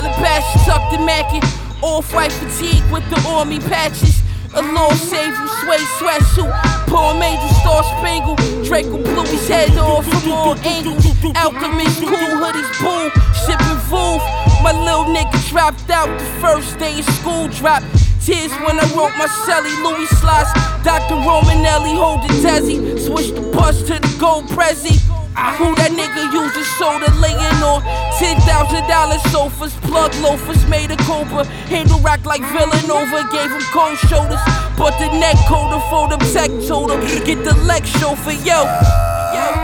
Calabasas, tucked in Mackie. Off-white fatigue with the army patches. A little save you, suede sweatsuit. Poor major star spangle. Draco blew his head off from all angles. Alchemist, cool hoodies, boom. Shipping Voof. My little nigga dropped out the first day of school. Dropped tears when I wrote my celly. Louis Slots, Dr. Romanelli holding Desi. Switched the bus to the gold Prezi. Who that nigga using soda laying on? Ten thousand dollar sofas, plug loafers made of cobra, handle rock like Villanova, gave him cold shoulders, but the neck colder for them tech told him get the leg chauffeur, yo.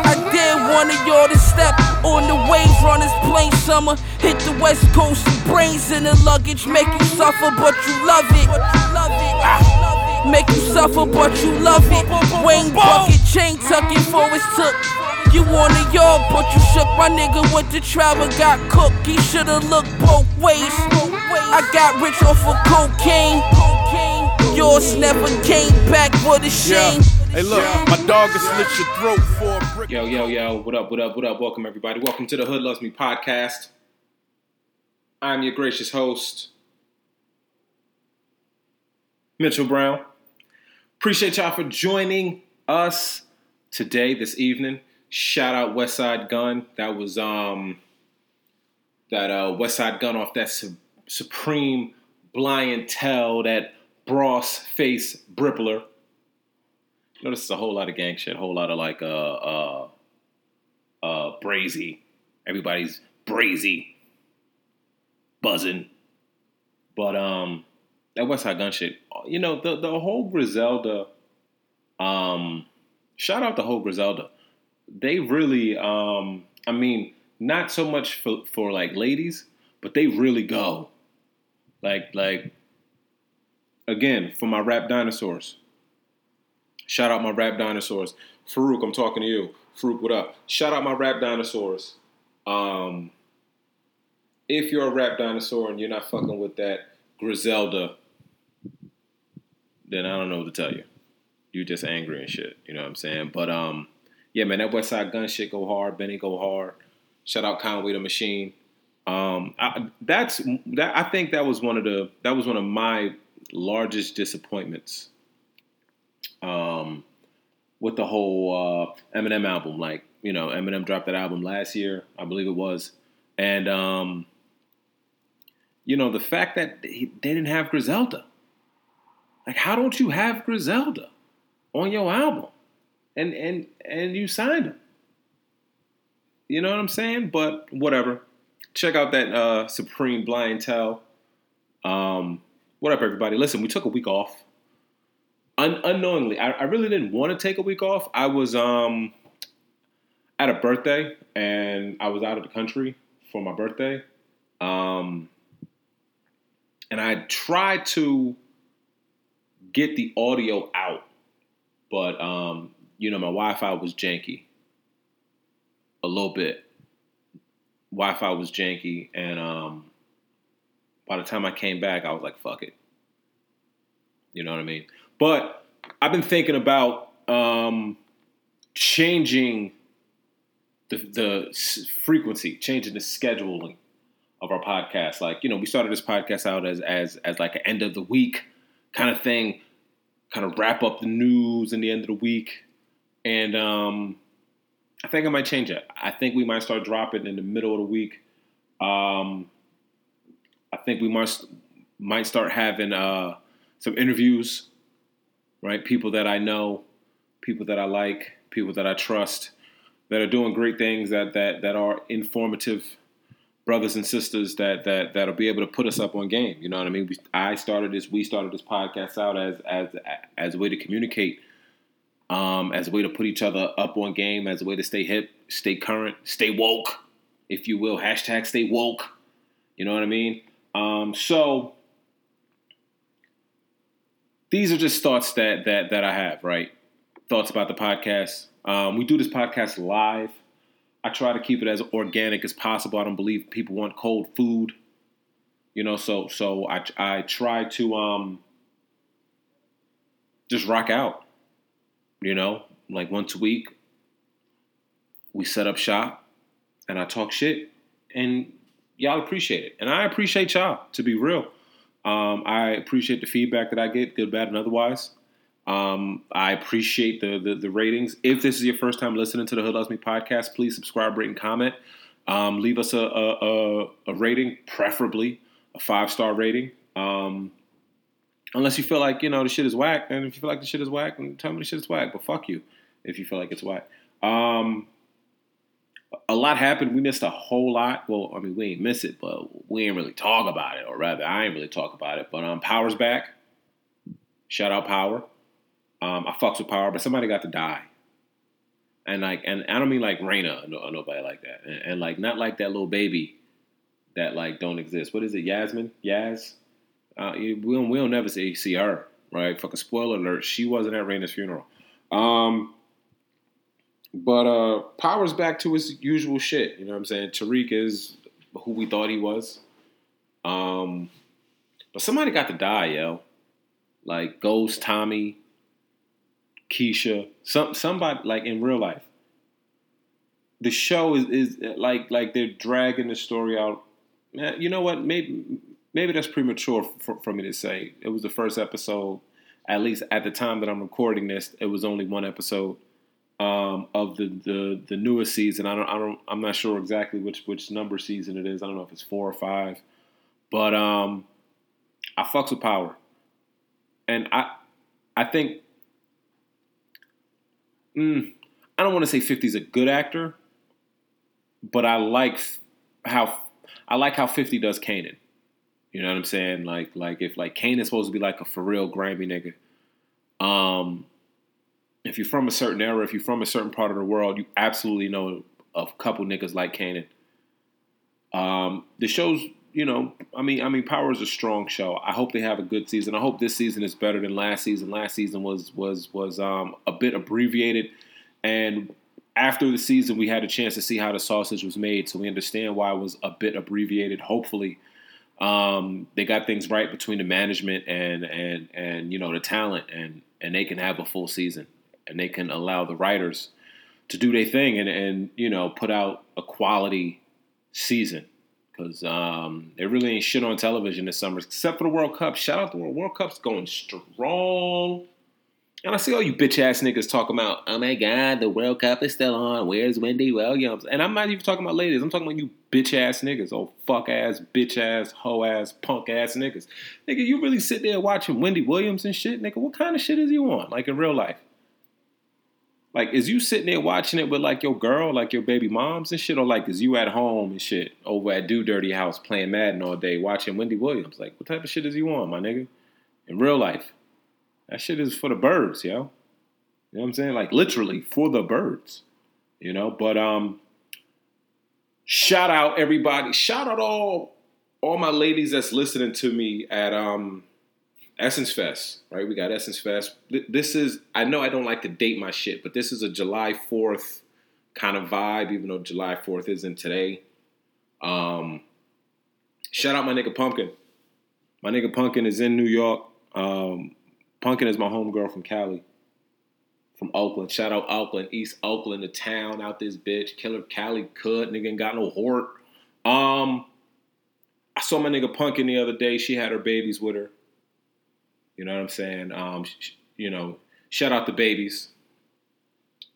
I dare one of y'all to step on the wave runners plain summer, hit the west coast, brains in the luggage, make you suffer, but you love it. Make you suffer, but you love it. Wayne bucket, chain tucking for his took. You wanted y'all, but you shook my nigga with the travel, got cooked. He should've looked both ways. I got rich off of cocaine. Yours never came back, what a shame. Hey, look, my dog has slit your throat for a brick. Yo, yo, yo, what up, what up, what up? Welcome, everybody. Welcome to the Hood Loves Me podcast. I'm your gracious host, Mitchell Brown. Appreciate y'all for joining us today, this evening. Shout out Westside Gunn. That was um that uh Westside Gunn off that su- Supreme Tell, that Bros Face Brippler. Notice it's a whole lot of gang shit, a whole lot of like uh uh uh brazy. Everybody's brazy, buzzing. But um that West Side Gun shit, you know, the the whole Griselda, um, shout out the whole Griselda. They really, um, I mean, not so much for for like ladies, but they really go, like like. Again, for my rap dinosaurs. Shout out my rap dinosaurs. Farouk, I'm talking to you. Farouk, what up? Shout out my rap dinosaurs. Um, if you're a rap dinosaur and you're not fucking with that Griselda, then I don't know what to tell you. You're just angry and shit. You know what I'm saying? But um, yeah, man, that Westside Gunn shit go hard. Benny go hard. Shout out Conway the Machine. Um, I, that's that. I think that was one of the that was one of my largest disappointments. Um, with the whole uh, Eminem album, like you know, Eminem dropped that album last year, I believe it was, and um, you know, the fact that he, they didn't have Griselda. Like, how don't you have Griselda on your album? And and and you signed him. You know what I'm saying? But whatever. Check out that uh, Supreme Blientele. Um, what up, everybody? Listen, we took a week off. Un- unknowingly, I, I really didn't want to take a week off. I was um, at a birthday and I was out of the country for my birthday. Um, and I tried to get the audio out, but um, you know, my Wi-Fi was janky a little bit. Wi-Fi was janky, and um, by the time I came back, I was like, "Fuck it," you know what I mean. But I've been thinking about um, changing the the frequency, changing the scheduling of our podcast. Like, you know, we started this podcast out as as as like an end of the week kind of thing, kind of wrap up the news in the end of the week. And um, I think I might change it. I think we might start dropping in the middle of the week. Um, I think we might might start having uh, some interviews, right? People that I know, people that I like, people that I trust, that are doing great things that that that are informative brothers and sisters that that that'll be able to put us up on game. You know what I mean? We, I started this. We started this podcast out as as as a way to communicate, um, as a way to put each other up on game, as a way to stay hip, stay current, stay woke, if you will. Hashtag stay woke. You know what I mean? Um, so these are just thoughts that that that I have. Right? Thoughts about the podcast. Um, we do this podcast live. I try to keep it as organic as possible. I don't believe people want cold food, you know. So so I I try to um just rock out, you know, like once a week. We set up shop, and I talk shit, and y'all appreciate it, and I appreciate y'all. To be real, um, I appreciate the feedback that I get, good, bad, and otherwise. Um, I appreciate the, the, the ratings. If this is your first time listening to the Hood Loves Me podcast, please subscribe, rate, and comment. Um, leave us a, a, a, a, rating, preferably a five star rating. Um, unless you feel like you know the shit is whack, and if you feel like the shit is whack, then tell me the shit is whack. But fuck you if you feel like it's whack. Um, a lot happened. We missed a whole lot. Well, I mean, we ain't miss it, but we ain't really talk about it, or rather, I ain't really talk about it. But um, Power's back. Shout out Power. Um, I fucks with Power, but somebody got to die. And like, and I don't mean like Raina or, nobody like that, and, and, like not like that little baby that like don't exist. What is it, Yasmin? Yaz? Uh, we'll we'll never see see her, right? Fucking spoiler alert: she wasn't at Raina's funeral. Um, but uh, Power's back to his usual shit. You know what I'm saying? Tariq is who we thought he was. Um, but somebody got to die, yo. Like Ghost, Tommy, Keisha, some somebody like in real life. The show is is like like they're dragging the story out. You know what? Maybe maybe that's premature for, for me to say. It was the first episode. At least at the time that I'm recording this, it was only one episode um, of the, the the newest season. I don't I don't I'm not sure exactly which which number season it is. I don't know if it's four or five, but um, I fucks with Power, and I I think mm, I don't want to say 50 is a good actor, but I like how I like how 50 does Kanan. You know what I'm saying? Like like if like Kane is supposed to be like a for real grimy nigga. Um, if you're from a certain era, if you're from a certain part of the world, you absolutely know a couple niggas like Kanan. Um, the show's, you know, I mean, I mean, Power is a strong show. I hope they have a good season. I hope this season is better than last season. Last season was was was um, a bit abbreviated, and after the season, we had a chance to see how the sausage was made, so we understand why it was a bit abbreviated. Hopefully, um, they got things right between the management and and and you know the talent, and and they can have a full season and they can allow the writers to do their thing and, and you know put out a quality season because um, there really ain't shit on television this summer except for the World Cup. Shout out to the World World Cup's going strong. And I see all you bitch ass niggas talking about, oh my god, the World Cup is still on. Where's Wendy Williams? And I'm not even talking about ladies. I'm talking about you bitch ass niggas, oh fuck ass, bitch ass, hoe ass, punk ass niggas. Nigga, you really sit there watching Wendy Williams and shit, nigga. What kind of shit is you on? Like in real life? Like, is you sitting there watching it with like your girl, like your baby moms and shit, or like is you at home and shit over at Do Dirty House playing Madden all day watching Wendy Williams? Like, what type of shit is you on, my nigga? In real life, that shit is for the birds, yo. You know what I'm saying? Like literally for the birds, you know. But um, shout out everybody. Shout out all all my ladies that's listening to me at um Essence Fest, right? We got Essence Fest. This is, I know I don't like to date my shit, but this is a July 4th kind of vibe, even though July 4th isn't today. Um, shout out my nigga Pumpkin. My nigga Pumpkin is in New York. Um, Pumpkin is my homegirl from Cali, from Oakland. Shout out Oakland, East Oakland, the town out this bitch. Killer Cali cut, nigga ain't got no hort. Um, I saw my nigga Punkin the other day. She had her babies with her. You know what I'm saying? Um, sh- you know, shout out the babies.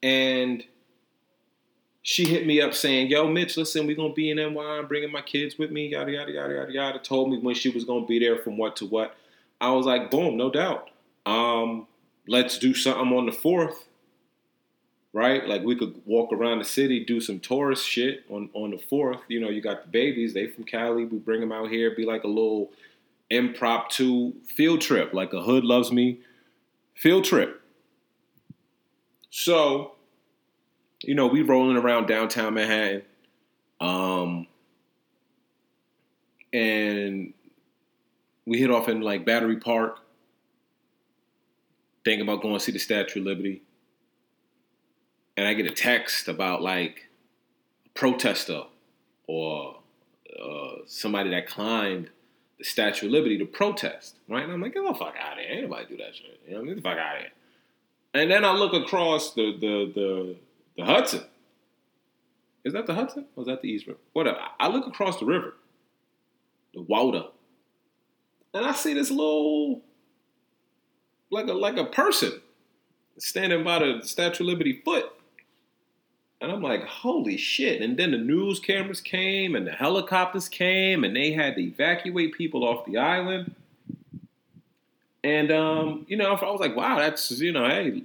And she hit me up saying, "Yo, Mitch, listen, we're gonna be in NY. I'm bringing my kids with me. Yada yada yada yada yada." Told me when she was gonna be there from what to what. I was like, "Boom, no doubt. Um, let's do something on the fourth, right? Like we could walk around the city, do some tourist shit on on the fourth. You know, you got the babies. They from Cali. We bring them out here. Be like a little." impromptu field trip, like a hood loves me field trip. So, you know, we rolling around downtown Manhattan. Um, and we hit off in like Battery Park, thinking about going to see the Statue of Liberty. And I get a text about like a protester or uh, somebody that climbed the Statue of Liberty to protest, right? And I'm like, get the fuck out of here. Ain't nobody do that shit. You know, get the fuck out of here. And then I look across the the the, the Hudson. Is that the Hudson? Or is that the East River? Whatever. I look across the river. the water, and I see this little, like a like a person, standing by the Statue of Liberty foot. And I'm like, holy shit. And then the news cameras came and the helicopters came and they had to evacuate people off the island. And, um, you know, I was like, wow, that's, you know, hey,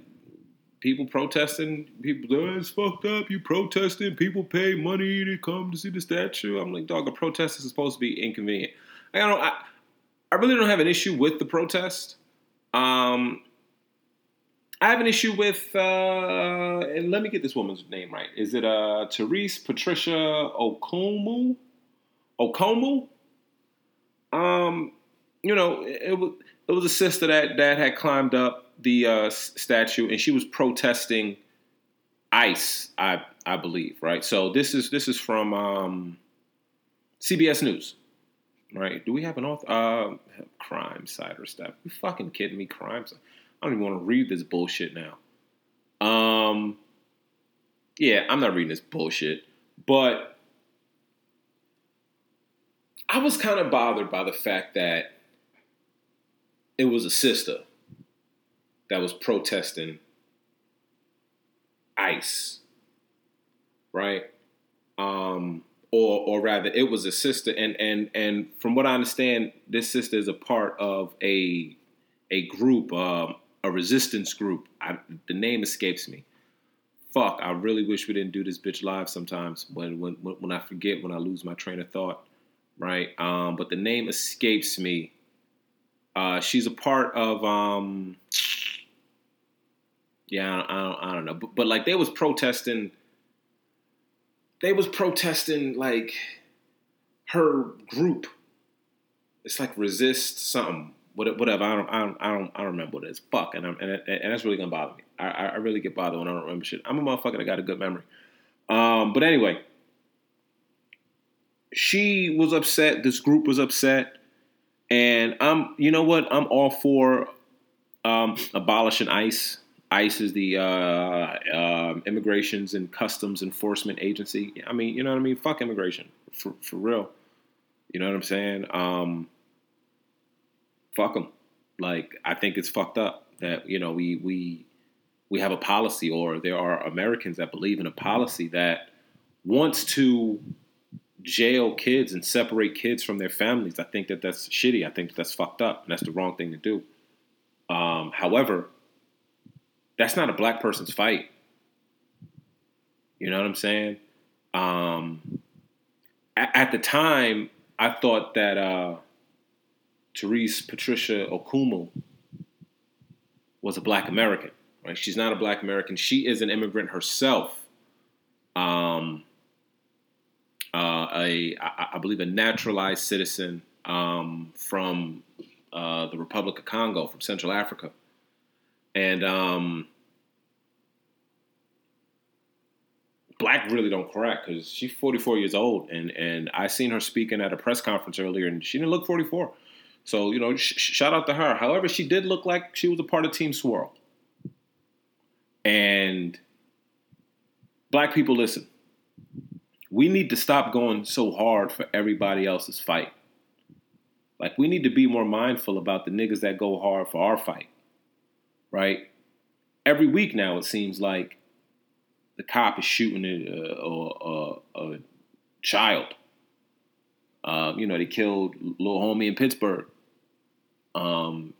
people protesting, people, oh, it's fucked up. You protesting, people pay money to come to see the statue. I'm like, dog, a protest is supposed to be inconvenient. I don't, I, I really don't have an issue with the protest. Um, I have an issue with, uh, and let me get this woman's name right. Is it uh, Therese Patricia Okoumou? Okoumou? Um, you know, it, it, was it was a sister that that had climbed up the uh, statue, and she was protesting ICE, I I believe, right? So this is this is from um, CBS News, right? Do we have an author? Uh, crime or stuff? You fucking kidding me? Crime site? I don't even want to read this bullshit now. Um, yeah, I'm not reading this bullshit, but I was kind of bothered by the fact that it was a sister that was protesting ICE, right? Um, or or rather, it was a sister, and and and from what I understand, this sister is a part of a a group, um, a resistance group. I, the name escapes me. Fuck, I really wish we didn't do this bitch live sometimes when when when I forget, when I lose my train of thought, right? Um, but the name escapes me. Uh, she's a part of um, yeah, I don't, I don't know, but, but like they was protesting. They was protesting like her group. It's like resist something whatever. I don't, I don't, I don't, I don't remember what it is. Fuck, and I'm, and, and that's really gonna bother me. I, I really get bothered when I don't remember shit. I'm a motherfucker that got a good memory. Um, but anyway, she was upset. This group was upset, and I'm, you know what? I'm all for um, abolishing ICE. ICE is the uh, uh, Immigrations and Customs Enforcement Agency. I mean, you know what I mean? Fuck immigration for for real. You know what I'm saying? Um, fuck them. Like I think it's fucked up that you know we we we have a policy, or there are Americans that believe in a policy that wants to jail kids and separate kids from their families. I think that that's shitty. I think that that's fucked up, and that's the wrong thing to do. Um, however, that's not a black person's fight. You know what I'm saying? Um, at, at, the time, I thought that uh, Therese Patricia Okoumou was a black American. Right? She's not a black American. She is an immigrant herself. Um, uh, a, I, I believe, a naturalized citizen um, from uh, the Republic of Congo, from Central Africa. And um, black really don't crack because she's 44 years old. And, and I seen her speaking at a press conference earlier, and she didn't look 44. So, you know, sh- shout out to her. However, she did look like she was a part of Team Swirl. And black people, listen, we need to stop going so hard for everybody else's fight. Like, we need to be more mindful about the niggas that go hard for our fight, right? Every week now, it seems like the cop is shooting a, a, a, a child. Uh, you know, they killed little homie in Pittsburgh. Um,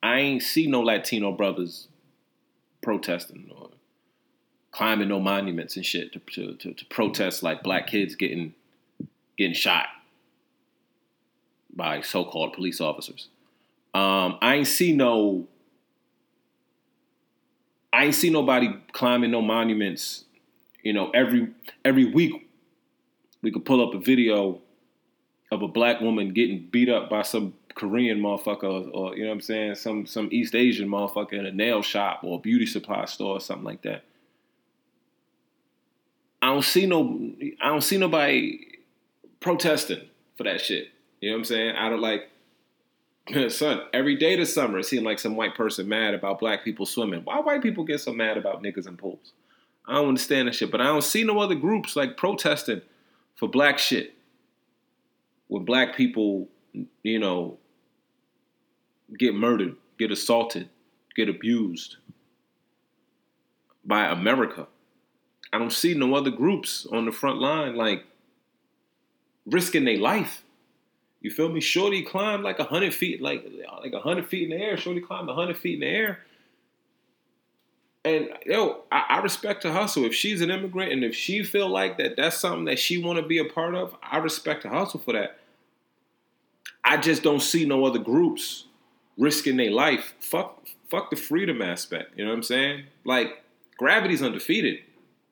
I ain't see no Latino brothers protesting or climbing no monuments and shit to, to, to, protest like black kids getting getting shot by so-called police officers. Um, I ain't see no I ain't see nobody climbing no monuments. You know, every every week we could pull up a video of a black woman getting beat up by some Korean motherfucker or, or, you know what I'm saying, some some East Asian motherfucker in a nail shop or a beauty supply store or something like that. I don't see no I don't see nobody protesting for that shit. You know what I'm saying? I don't like son, every day this summer it seemed like some white person mad about black people swimming. Why white people get so mad about niggas in pools? I don't understand that shit. But I don't see no other groups like protesting for black shit. when black people, you know, get murdered, get assaulted, get abused by America. I don't see no other groups on the front line like risking their life. You feel me? Shorty climbed like hundred feet, like like hundred feet in the air. Shorty climbed hundred feet in the air. And yo, I, I, respect her hustle. If she's an immigrant and if she feel like that, that's something that she want to be a part of. I respect her hustle for that. I just don't see no other groups risking their life. Fuck, fuck the freedom aspect. You know what I'm saying? Like gravity's undefeated.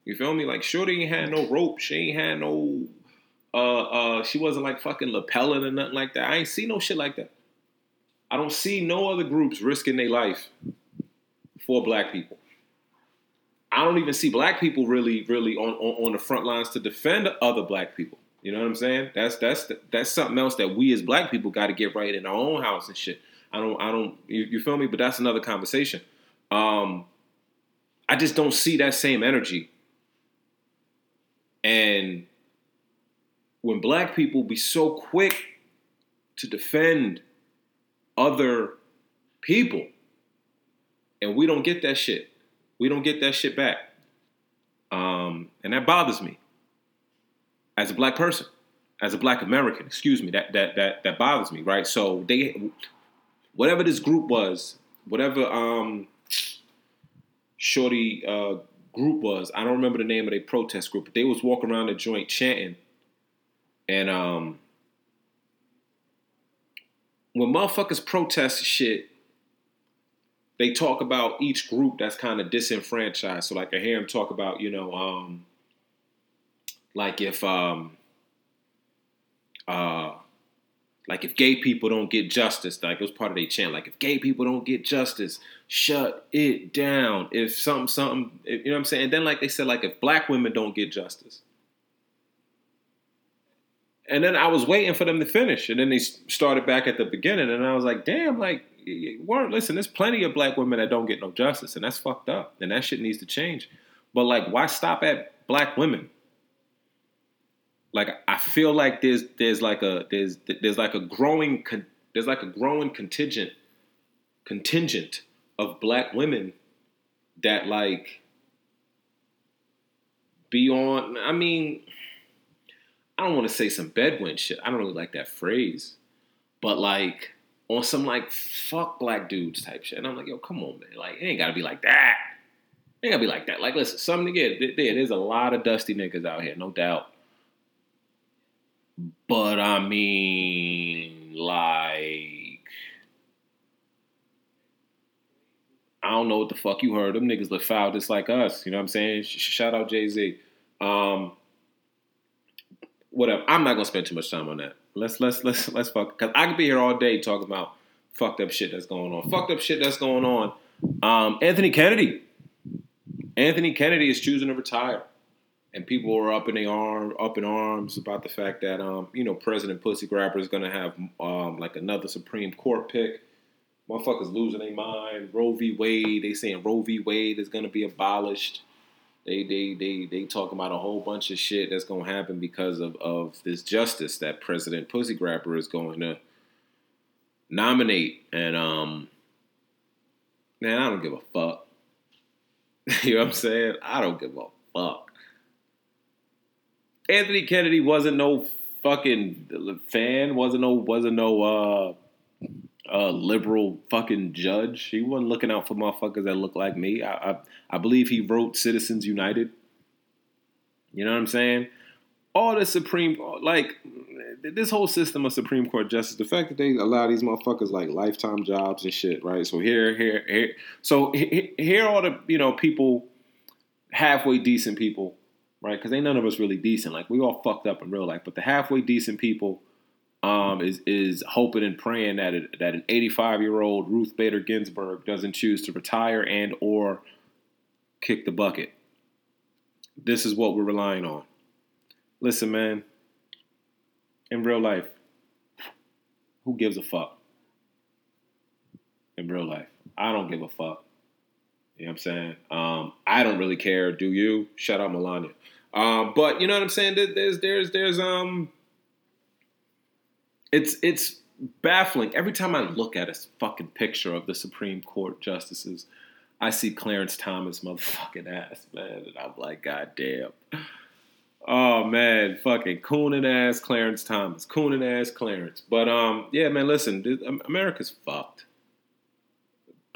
You feel me? Like Shorty ain't had no rope. She ain't had no uh uh she wasn't like fucking lapelling or nothing like that. I ain't see no shit like that. I don't see no other groups risking their life for black people. I don't even see black people really, really on, on, on the front lines to defend other black people. You know what I'm saying? That's that's that's something else that we as black people got to get right in our own house and shit. I don't I don't you, you feel me? But that's another conversation. Um, I just don't see that same energy. And when black people be so quick to defend other people, and we don't get that shit, we don't get that shit back. Um, and that bothers me as a black person, as a black American, excuse me, that that that that bothers me, right? So they whatever this group was, whatever um shorty uh group was, I don't remember the name of their protest group, but they was walking around the joint chanting and um, when motherfuckers protest shit, they talk about each group that's kind of disenfranchised. So like I hear them talk about, you know, um, like if um, uh, like if gay people don't get justice, like it was part of their chant. Like if gay people don't get justice, shut it down. If something, something, you know what I'm saying. And then like they said, like if black women don't get justice, and then I was waiting for them to finish, and then they started back at the beginning, and I was like, damn, like, weren't listen. There's plenty of black women that don't get no justice, and that's fucked up, and that shit needs to change. But like, why stop at black women? Like, I feel like there's there's like a there's there's like a growing con- there's like a growing contingent contingent of black women that like be on. I mean I don't want to say some bedouin shit. I don't really like that phrase, but like on some like fuck black dudes type shit. And I'm like, yo, come on, man. Like it ain't gotta be like that. It ain't gotta be like that. Like, listen, something to get. There, there's a lot of dusty niggas out here, no doubt. But I mean, like, I don't know what the fuck you heard. Them niggas look foul just like us. You know what I'm saying? Shout out Jay Z. Um, whatever. I'm not gonna spend too much time on that. Let's let's let's let's fuck because I could be here all day talking about fucked up shit that's going on. Fucked up shit that's going on. Um, Anthony Kennedy. Anthony Kennedy is choosing to retire, and people are up in the arm up in arms about the fact that um, you know President Pussy Grabber is gonna have um, like another Supreme Court pick. Motherfuckers losing their mind. Roe v. Wade. They saying Roe v. Wade is gonna be abolished. They they they they talk about a whole bunch of shit that's gonna happen because of of this justice that President Pussy Grabber is going to nominate. And um, man, I don't give a fuck. you know what I'm saying? I don't give a fuck. Anthony Kennedy wasn't no fucking fan. wasn't no wasn't no uh uh, liberal fucking judge. He wasn't looking out for motherfuckers that look like me. I, I, I believe he wrote Citizens United. You know what I'm saying? All the Supreme, like this whole system of Supreme Court justice, the fact that they allow these motherfuckers like lifetime jobs and shit, right? So here, here, here, so here, are all the you know people, halfway decent people, right? Because ain't none of us really decent. Like we all fucked up in real life, but the halfway decent people um, is is hoping and praying that it, that an 85 year old Ruth Bader Ginsburg doesn't choose to retire and or kick the bucket. This is what we're relying on. Listen, man. In real life, who gives a fuck? In real life, I don't give a fuck. You know what I'm saying? Um, I don't really care. Do you? Shout out Melania. Um, but you know what I'm saying? There's there's there's um it's it's baffling. Every time I look at a fucking picture of the Supreme Court justices, I see Clarence Thomas motherfucking ass, man, and I'm like, God damn. Oh man, fucking cooning ass Clarence Thomas, cooning ass Clarence. But um, yeah, man, listen, America's fucked.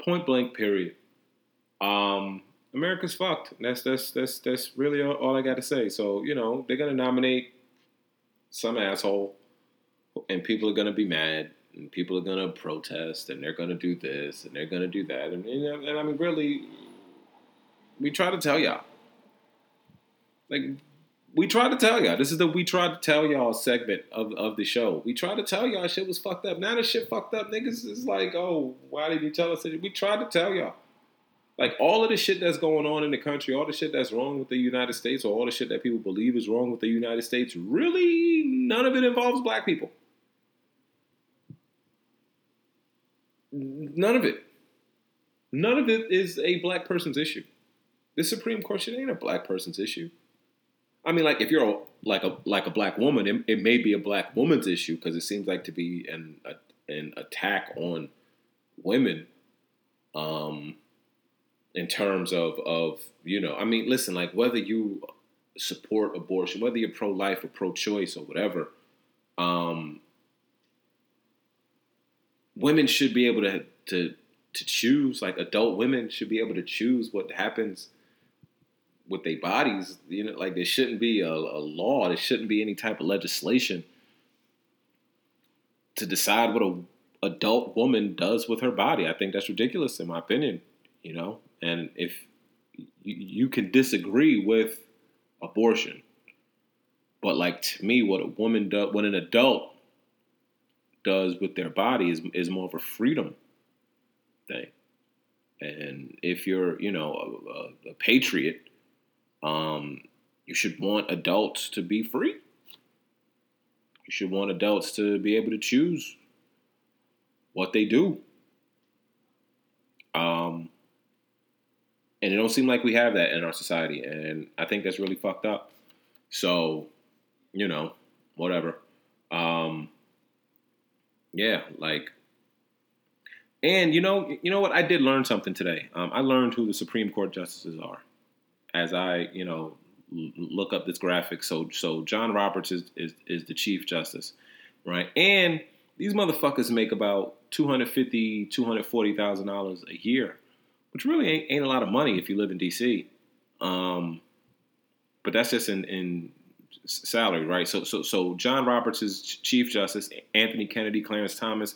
Point blank, period. Um, America's fucked. That's that's that's that's really all, all I got to say. So you know they're gonna nominate some asshole, and people are gonna be mad, and people are gonna protest, and they're gonna do this, and they're gonna do that, and and, and I mean really, we try to tell y'all, like we try to tell y'all. This is the we try to tell y'all segment of, of the show. We try to tell y'all shit was fucked up. Now the shit fucked up. Niggas is like, oh, why did you tell us? That? We tried to tell y'all. Like all of the shit that's going on in the country, all the shit that's wrong with the United States, or all the shit that people believe is wrong with the United States, really none of it involves black people. None of it. None of it is a black person's issue. The Supreme Court shit ain't a black person's issue. I mean, like if you're a, like a like a black woman, it, it may be a black woman's issue because it seems like to be an a, an attack on women. Um, in terms of of you know, I mean, listen, like whether you support abortion, whether you're pro life or pro choice or whatever, um, women should be able to to to choose. Like adult women should be able to choose what happens with their bodies. You know, like there shouldn't be a, a law. There shouldn't be any type of legislation to decide what a adult woman does with her body. I think that's ridiculous, in my opinion. You know, and if you, you can disagree with abortion, but like to me, what a woman does, what an adult does with their body is is more of a freedom thing. And if you're, you know, a, a, a patriot, um, you should want adults to be free. You should want adults to be able to choose what they do. Um, and it don't seem like we have that in our society, and I think that's really fucked up. So, you know, whatever. Yeah, like, and you know, you know what? I did learn something today. Um, I learned who the Supreme Court justices are as I, you know, look up this graphic. So, so John Roberts is, is, is the Chief Justice, right? And these motherfuckers make about two hundred fifty, two hundred forty thousand dollars a year, which really ain't, ain't, a lot of money if you live in DC. Um, but that's just in, in salary, right? So, so, so John Roberts is Chief Justice, Anthony Kennedy, Clarence Thomas,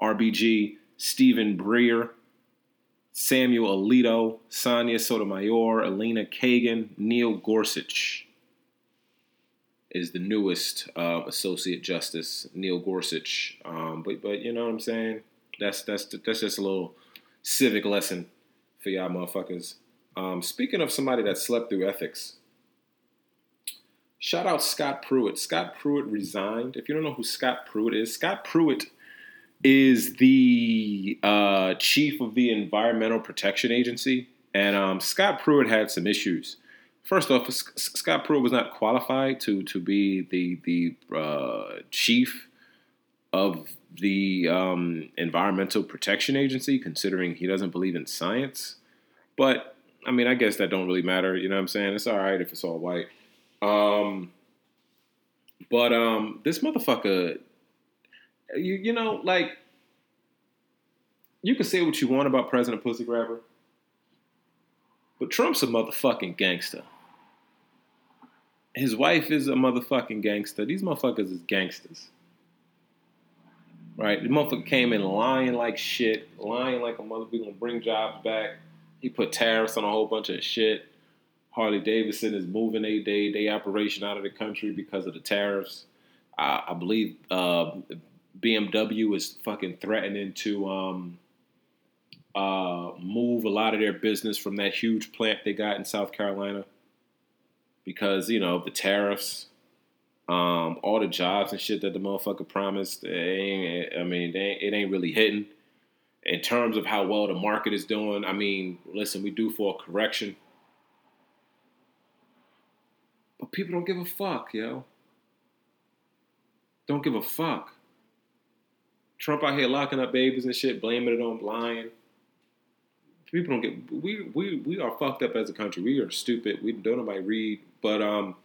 RBG, Stephen Breyer, Samuel Alito, Sonia Sotomayor, Elena Kagan, Neil Gorsuch is the newest uh, associate justice, Neil Gorsuch. Um, but but you know what I'm saying? That's that's that's just a little civic lesson for y'all motherfuckers. Um, speaking of somebody that slept through ethics, shout out Scott Pruitt. Scott Pruitt resigned. If you don't know who Scott Pruitt is, Scott Pruitt is the uh, chief of the Environmental Protection Agency, and um, Scott Pruitt had some issues. First off, Scott Pruitt was not qualified to to be the the uh, chief of the um, Environmental Protection Agency, considering he doesn't believe in science. But I mean, I guess that don't really matter. You know what I'm saying? It's all right if it's all white. Um, but um, this motherfucker you you know like you can say what you want about President Pussy Grabber, but Trump's a motherfucking gangster. His wife is a motherfucking gangster. These motherfuckers is gangsters. Right? The motherfucker came in lying like shit, lying like a motherfucker gonna bring jobs back. He put tariffs on a whole bunch of shit. Harley Davidson is moving a day day operation out of the country because of the tariffs. I, I believe uh, BMW is fucking threatening to um, uh, move a lot of their business from that huge plant they got in South Carolina because you know the tariffs, um, all the jobs and shit that the motherfucker promised. I mean, it ain't really hitting. In terms of how well the market is doing, I mean, listen, we do for a correction, but people don't give a fuck, yo. Don't give a fuck. Trump out here locking up babies and shit, blaming it on lying. People don't get we we we are fucked up as a country. We are stupid. We don't nobody read. But um,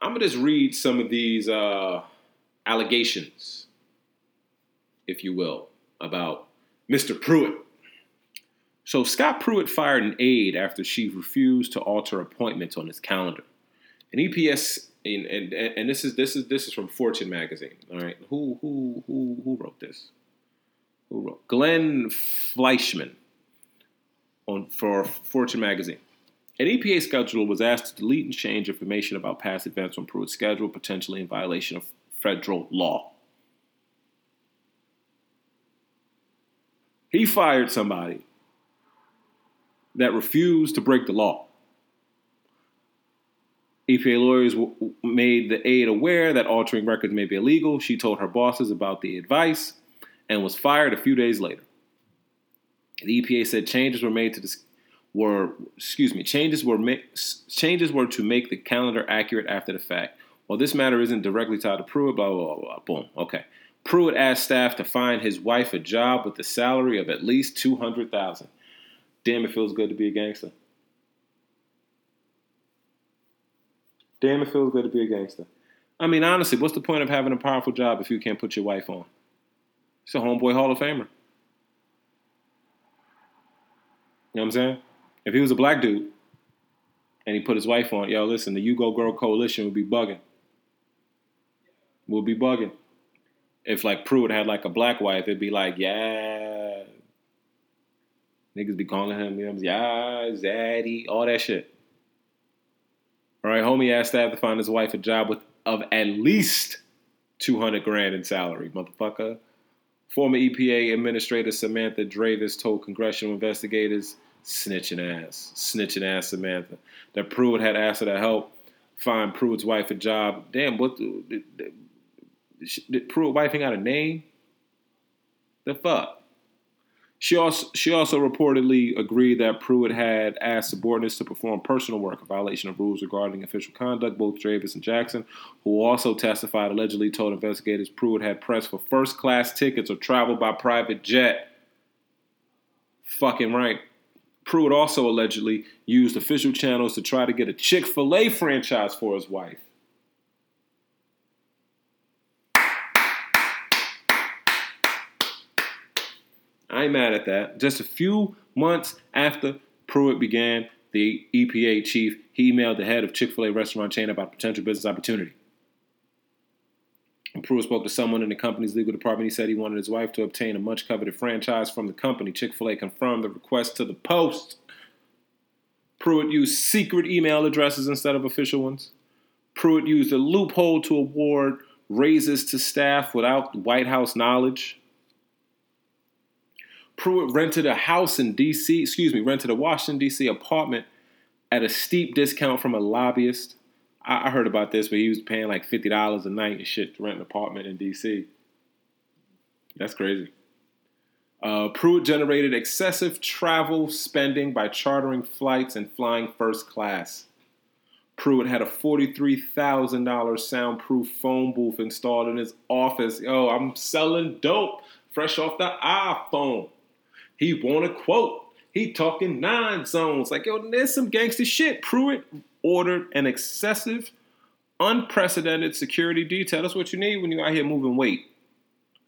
I'm gonna just read some of these uh, allegations, if you will, about Mr. Pruitt. So Scott Pruitt fired an aide after she refused to alter appointments on his calendar. An EPS and, and, and this is this is this is from Fortune magazine. All right, who who who who wrote this? Who wrote Glenn Fleishman on for Fortune magazine. An EPA scheduler was asked to delete and change information about past events on Pruitt's schedule, potentially in violation of federal law. He fired somebody that refused to break the law. EPA lawyers made the aide aware that altering records may be illegal. She told her bosses about the advice and was fired a few days later. The EPA said changes were made to this were excuse me changes were ma- changes were to make the calendar accurate after the fact. Well, this matter isn't directly tied to Pruitt, blah blah. blah boom. Okay. Pruitt asked staff to find his wife a job with a salary of at least two hundred thousand. Damn, it feels good to be a gangster. Damn, it feels good to be a gangster. I mean, honestly, what's the point of having a powerful job if you can't put your wife on? He's a homeboy Hall of Famer. You know what I'm saying? If he was a black dude and he put his wife on, yo, listen, the You Go Girl Coalition would be bugging. Would be bugging. If like Pruitt had like a black wife, it'd be like, yeah. Niggas be calling him, you know, yeah, Zaddy, all that shit. All right, homie asked to have to find his wife a job with of at least 200 grand in salary, motherfucker. Former EPA Administrator Samantha Dravis told congressional investigators, snitching ass, snitching ass Samantha, that Pruitt had asked her to help find Pruitt's wife a job. Damn, what did, did, did Pruitt wife ain't got a name? The fuck? She also, she also reportedly agreed that Pruitt had asked subordinates to perform personal work, a violation of rules regarding official conduct. Both Dravis and Jackson, who also testified, allegedly told investigators Pruitt had pressed for first class tickets or travel by private jet. Fucking right. Pruitt also allegedly used official channels to try to get a Chick fil A franchise for his wife. I ain't mad at that. Just a few months after Pruitt began the EPA chief, he emailed the head of Chick fil A restaurant chain about potential business opportunity. When Pruitt spoke to someone in the company's legal department, he said he wanted his wife to obtain a much coveted franchise from the company. Chick fil A confirmed the request to the Post. Pruitt used secret email addresses instead of official ones. Pruitt used a loophole to award raises to staff without White House knowledge. Pruitt rented a house in D.C., excuse me, rented a Washington, D.C. apartment at a steep discount from a lobbyist. I, I heard about this, but he was paying like $50 a night and shit to rent an apartment in D.C. That's crazy. Uh, Pruitt generated excessive travel spending by chartering flights and flying first class. Pruitt had a $43,000 soundproof phone booth installed in his office. Yo, I'm selling dope fresh off the iPhone. He want a quote. He talking nine zones. Like, yo, there's some gangster shit. Pruitt ordered an excessive, unprecedented security detail. That's what you need when you out here moving weight.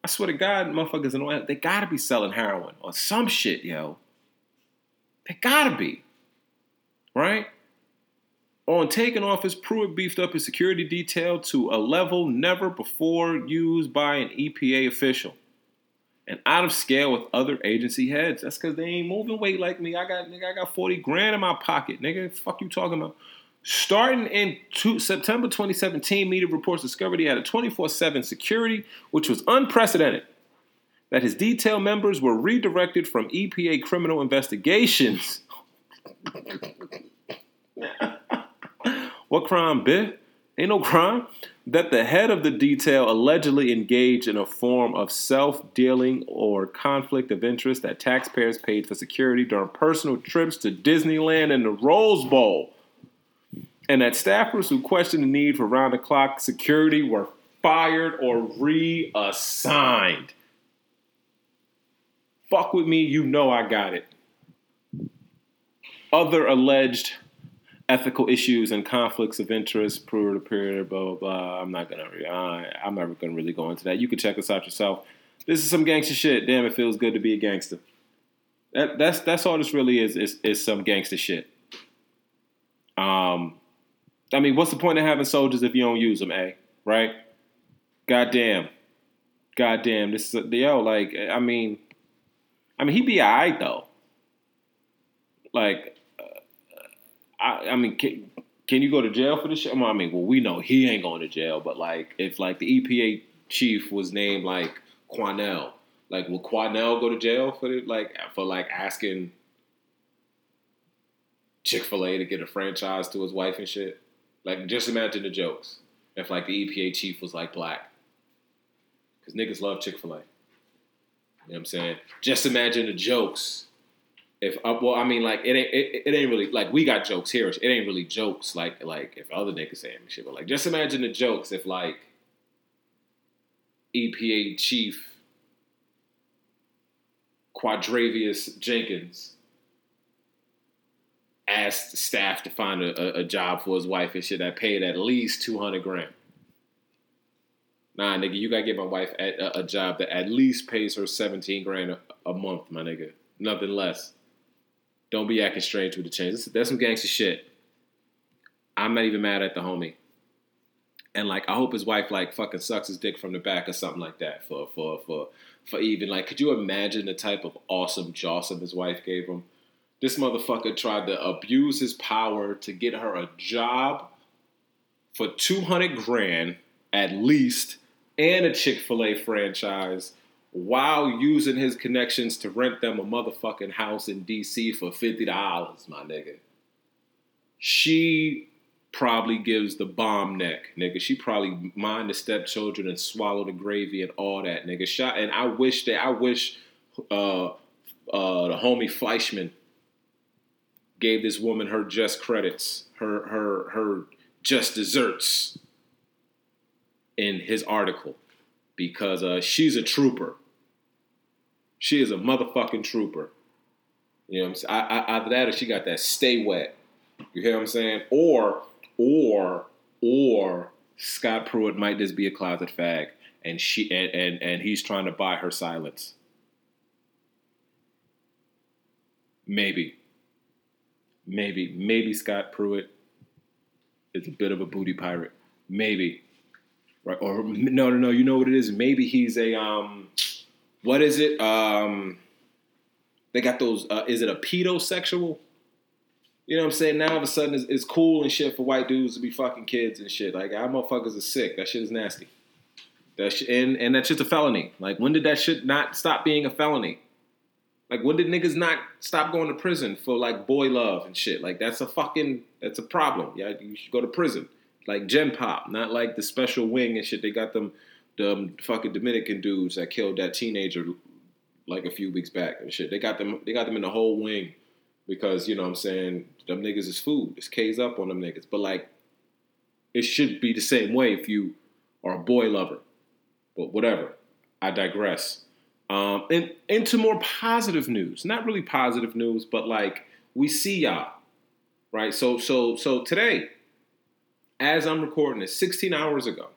I swear to God, motherfuckers in Atlanta, they gotta be selling heroin or some shit, yo. They gotta be. Right? On taking office, Pruitt beefed up his security detail to a level never before used by an EPA official and out of scale with other agency heads. That's because they ain't moving weight like me. I got nigga, I got 40 grand in my pocket. Nigga, fuck you talking about? Starting in two, September 2017, media reports discovered he had a 24-7 security, which was unprecedented. That his detail members were redirected from EPA criminal investigations. what crime, bitch? Ain't no crime that the head of the detail allegedly engaged in a form of self dealing or conflict of interest that taxpayers paid for security during personal trips to Disneyland and the Rose Bowl. And that staffers who questioned the need for round the clock security were fired or reassigned. Fuck with me, you know I got it. Other alleged ethical issues and conflicts of interest, period, period, blah blah blah. I'm not gonna. Uh, I'm never gonna really go into that. You can check this out yourself. This is some gangster shit. Damn, it feels good to be a gangster. That, that's that's all this really is, is is some gangster shit. Um, I mean, what's the point of having soldiers if you don't use them, eh? Right? Goddamn, goddamn. This is yo, like, I mean, I mean, he'd be alright though. Like, I, I mean, can, can you go to jail for this shit? I mean, well, we know he ain't going to jail, but like, if like the EPA chief was named like Quanell, like, will Quanell go to jail for it? Like, for like asking Chick Fil A to get a franchise to his wife and shit? Like, just imagine the jokes if like the EPA chief was like black, because niggas love Chick Fil A. You know what I'm saying? Just imagine the jokes if uh, well, I mean, like it ain't it, it, ain't really like we got jokes here. It ain't really jokes like like if other niggas saying shit, but like just imagine the jokes if like EPA chief Quadravius Jenkins asked staff to find a, a, job for his wife and shit that paid at least two hundred grand. Nah, nigga, you gotta get my wife at, a, a, job that at least pays her seventeen grand a, a month, my nigga, nothing less. Don't be acting strange with the chains. That's some gangster shit. I'm not even mad at the homie. And like, I hope his wife like fucking sucks his dick from the back or something like that for for for for even like. Could you imagine the type of awesome jawsome his wife gave him? This motherfucker tried to abuse his power to get her a job for two hundred grand at least and a Chick Fil A franchise while using his connections to rent them a motherfucking house in DC for $50, my nigga. She probably gives the bomb neck, nigga. She probably mind the stepchildren and swallow the gravy and all that, nigga. Shot and I wish that I wish uh uh the homie Fleishman gave this woman her just credits, her her her just desserts in his article because uh, she's a trooper. She is a motherfucking trooper. You know what I'm saying? I, I, either that or she got that stay wet. You hear what I'm saying? Or, or, or Scott Pruitt might just be a closet fag and she and, and, and he's trying to buy her silence. Maybe. Maybe. Maybe Scott Pruitt is a bit of a booty pirate. Maybe right? Or no, no, no. You know what it is? Maybe he's a um, what is it? Um, they got those. Uh, is it a pedosexual? You know what I'm saying? Now all of a sudden it's, it's, cool and shit for white dudes to be fucking kids and shit. Like, our motherfuckers are sick. That shit is nasty. That sh- and and that's just a felony. Like, when did that shit not stop being a felony? Like, when did niggas not stop going to prison for like boy love and shit? Like, that's a fucking that's a problem. Yeah, you should go to prison like Gen Pop, not like the special wing and shit. They got them, the fucking Dominican dudes that killed that teenager like a few weeks back and shit. They got them, they got them in the whole wing because you know what I'm saying them niggas is food. It's K's up on them niggas, but like it should be the same way if you are a boy lover. But whatever. I digress. Um, and into more positive news. Not really positive news, but like we see y'all, right? So so so today as I'm recording this, 16 hours ago,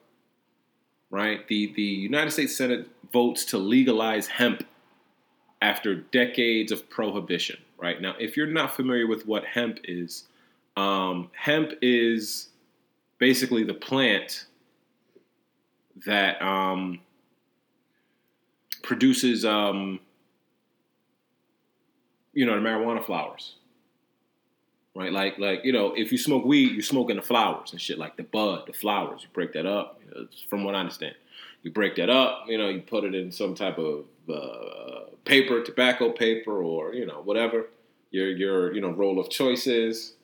right? The the United States Senate votes to legalize hemp after decades of prohibition, right? Now, if you're not familiar with what hemp is, um, hemp is basically the plant that um, produces, um, you know, the marijuana flowers, right? Like like you know, if you smoke weed, you're smoking the flowers and shit, like the bud, the flowers. You break that up. You know, from what I understand, you break that up. You know, you put it in some type of uh, paper, tobacco paper, or you know whatever your your you know roll of choices.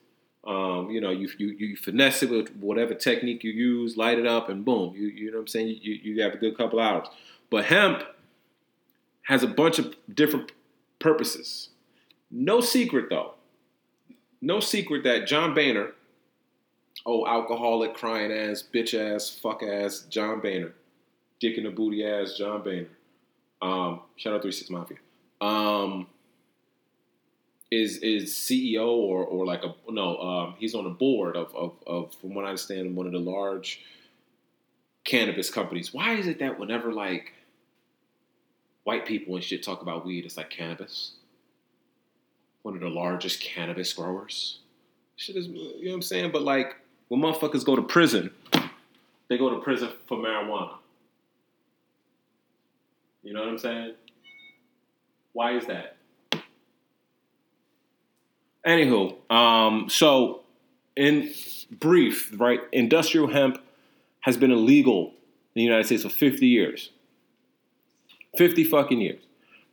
Um, you know, you, you you finesse it with whatever technique you use, light it up, and boom, you you know what I'm saying. You you have a good couple hours. But hemp has a bunch of different purposes. No secret though no secret that John Boehner Oh, alcoholic, crying ass, bitch ass, fuck ass, John Boehner, dick in the booty ass, John Boehner. Um, shout out Three Six Mafia. Um, is is CEO or or like a no? Um, he's on the board of, of of from what I understand, one of the large cannabis companies. Why is it that whenever like white people and shit talk about weed, it's like cannabis? One of the largest cannabis growers. Shit is, you know what I'm saying? But like when motherfuckers go to prison, they go to prison for marijuana. You know what I'm saying? Why is that? Anywho, um, so in brief, right, industrial hemp has been illegal in the United States for 50 years. 50 fucking years.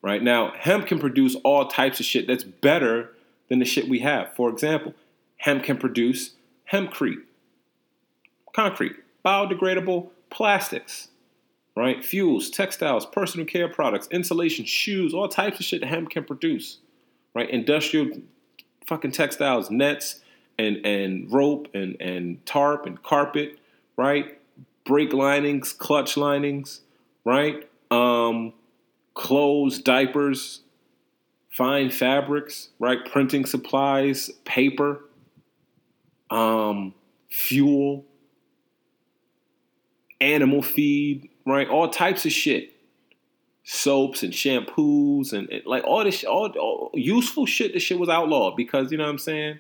Right now, hemp can produce all types of shit that's better than the shit we have. For example, hemp can produce hempcrete, concrete, biodegradable plastics, right? Fuels, textiles, personal care products, insulation, shoes, all types of shit hemp can produce, right? Industrial fucking textiles, nets, and and rope and and tarp and carpet, right? Brake linings, clutch linings, right? Um, clothes, diapers, fine fabrics, right? Printing supplies, paper, um, fuel, animal feed, right? All types of shit. Soaps and shampoos and, and like all this, all, all useful shit. This shit was outlawed because you know what I'm saying.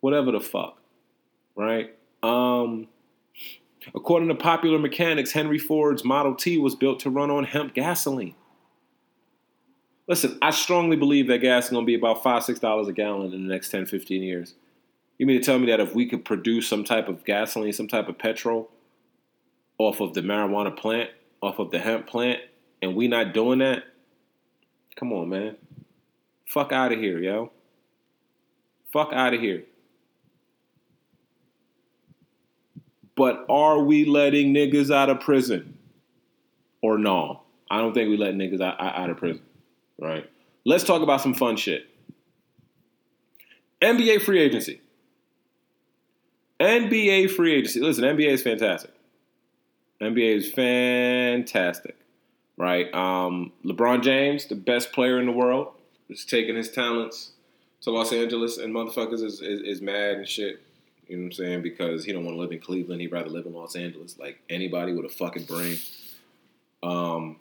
Whatever the fuck, right? Um, according to popular mechanics, Henry Ford's Model T was built to run on hemp gasoline. Listen, I strongly believe that gas is going to be about five, six dollars a gallon in the next 10, 15 years. You mean to tell me that if we could produce some type of gasoline, some type of petrol off of the marijuana plant, off of the hemp plant, and we not doing that? Come on, man. Fuck out of here, yo. Fuck out of here. But are we letting niggas out of prison? Or no? I don't think we let niggas out, out of prison. Right? Let's talk about some fun shit. NBA free agency. NBA free agency. Listen, NBA is fantastic. NBA is fantastic, right? Um, LeBron James, the best player in the world, is taking his talents to Los Angeles, and motherfuckers is, is, is mad and shit. You know what I'm saying? Because he don't want to live in Cleveland. He'd rather live in Los Angeles, like anybody with a fucking brain. Um,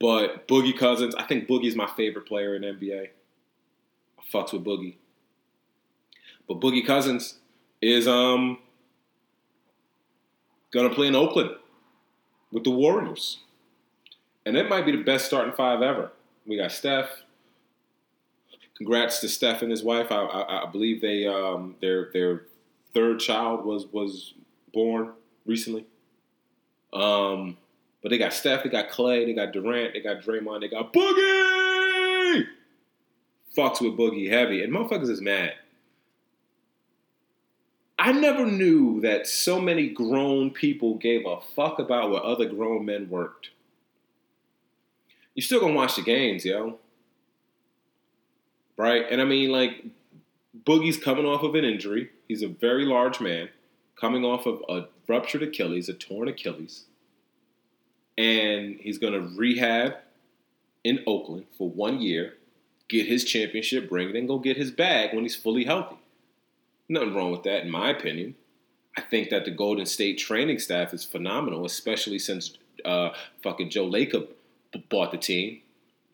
but Boogie Cousins, I think Boogie's my favorite player in NBA. I fucks with Boogie. But Boogie Cousins is um gonna play in Oakland with the Warriors. And it might be the best starting five ever. We got Steph. Congrats to Steph and his wife. I, I, I believe they um, their their third child was was born recently. Um, but they got Steph, they got Clay, they got Durant, they got Draymond, they got Boogie. Fucks with Boogie heavy, and motherfuckers is mad. I never knew that so many grown people gave a fuck about where other grown men worked. You still gonna watch the games, yo. Right? And I mean, like, Boogie's coming off of an injury. He's a very large man, coming off of a ruptured Achilles, a torn Achilles. And he's gonna rehab in Oakland for one year, get his championship ring, then go get his bag when he's fully healthy. Nothing wrong with that, in my opinion. I think that the Golden State training staff is phenomenal, especially since uh, fucking Joe Lacob bought the team,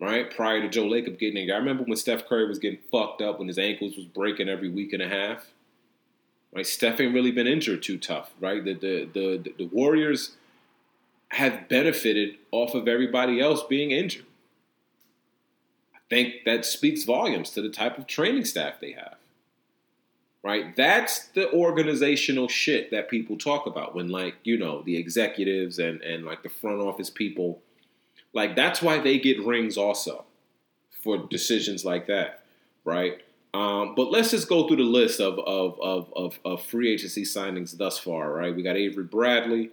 right? Prior to Joe Lacob getting injured. I remember when Steph Curry was getting fucked up when his ankles was breaking every week and a half. Right? Steph ain't really been injured too tough, right? The the the, the Warriors have benefited off of everybody else being injured. I think that speaks volumes to the type of training staff they have right? That's the organizational shit that people talk about when, like, you know, the executives and and like the front office people, like that's why they get rings also for decisions like that, right? Um, but let's just go through the list of of, of of of free agency signings thus far, right? We got Avery Bradley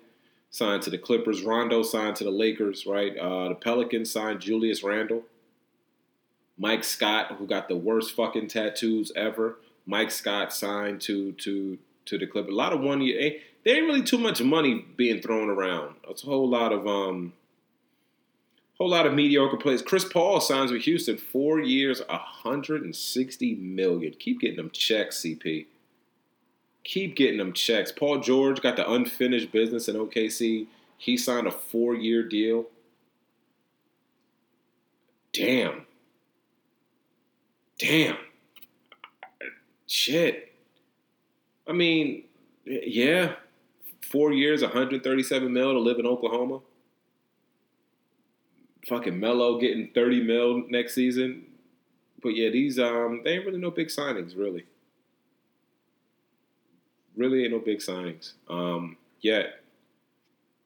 signed to the Clippers, Rondo signed to the Lakers, right? Uh, the Pelicans signed Julius Randle. Mike Scott, who got the worst fucking tattoos ever, Mike Scott signed to to to the Clippers. A lot of one year. There ain't really too much money being thrown around. It's a whole lot of um, whole lot of mediocre players. Chris Paul signs with Houston, four years, 160 million. Keep getting them checks, CP. Keep getting them checks. Paul George got the unfinished business in OKC. He signed a four-year deal. Damn. Damn. Shit. I mean, yeah. Four years, 137 mil to live in Oklahoma fucking Melo getting 30 mil next season. But yeah, these um they ain't really no big signings, really. Really ain't no big signings. Um yet.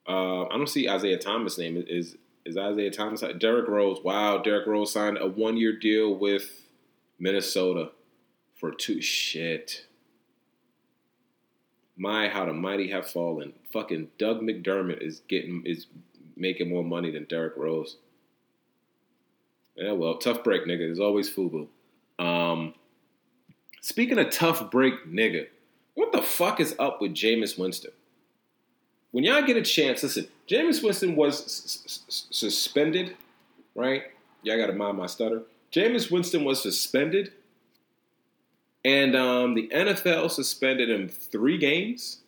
Uh, I don't see Isaiah Thomas' name. Is is Isaiah Thomas? Derrick Rose. Wow, Derrick Rose signed a one year deal with Minnesota for two shit. My, how the mighty have fallen. Fucking Doug McDermott is getting is making more money than Derrick Rose. Yeah, well, tough break, nigga. There's always FUBU. Um, speaking of tough break, nigga, what the fuck is up with Jameis Winston? When y'all get a chance, listen, Jameis Winston was s- s- suspended, right? Y'all got to mind my stutter. Jameis Winston was suspended, and um, the NFL suspended him three games.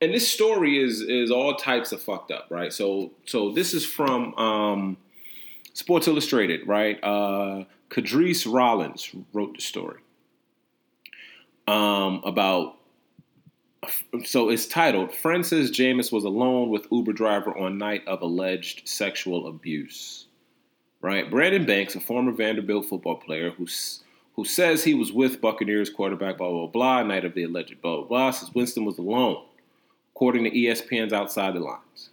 And this story is is all types of fucked up, right? So so this is from um, Sports Illustrated, right? Uh, Khadrice Rollins wrote the story um, about. So it's titled "Friend says Jameis was alone with Uber driver on night of alleged sexual abuse." Right, Brandon Banks, a former Vanderbilt football player who who says he was with Buccaneers quarterback blah blah blah night of the alleged blah blah blah, says Winston was alone, according to ESPN's Outside the Lines.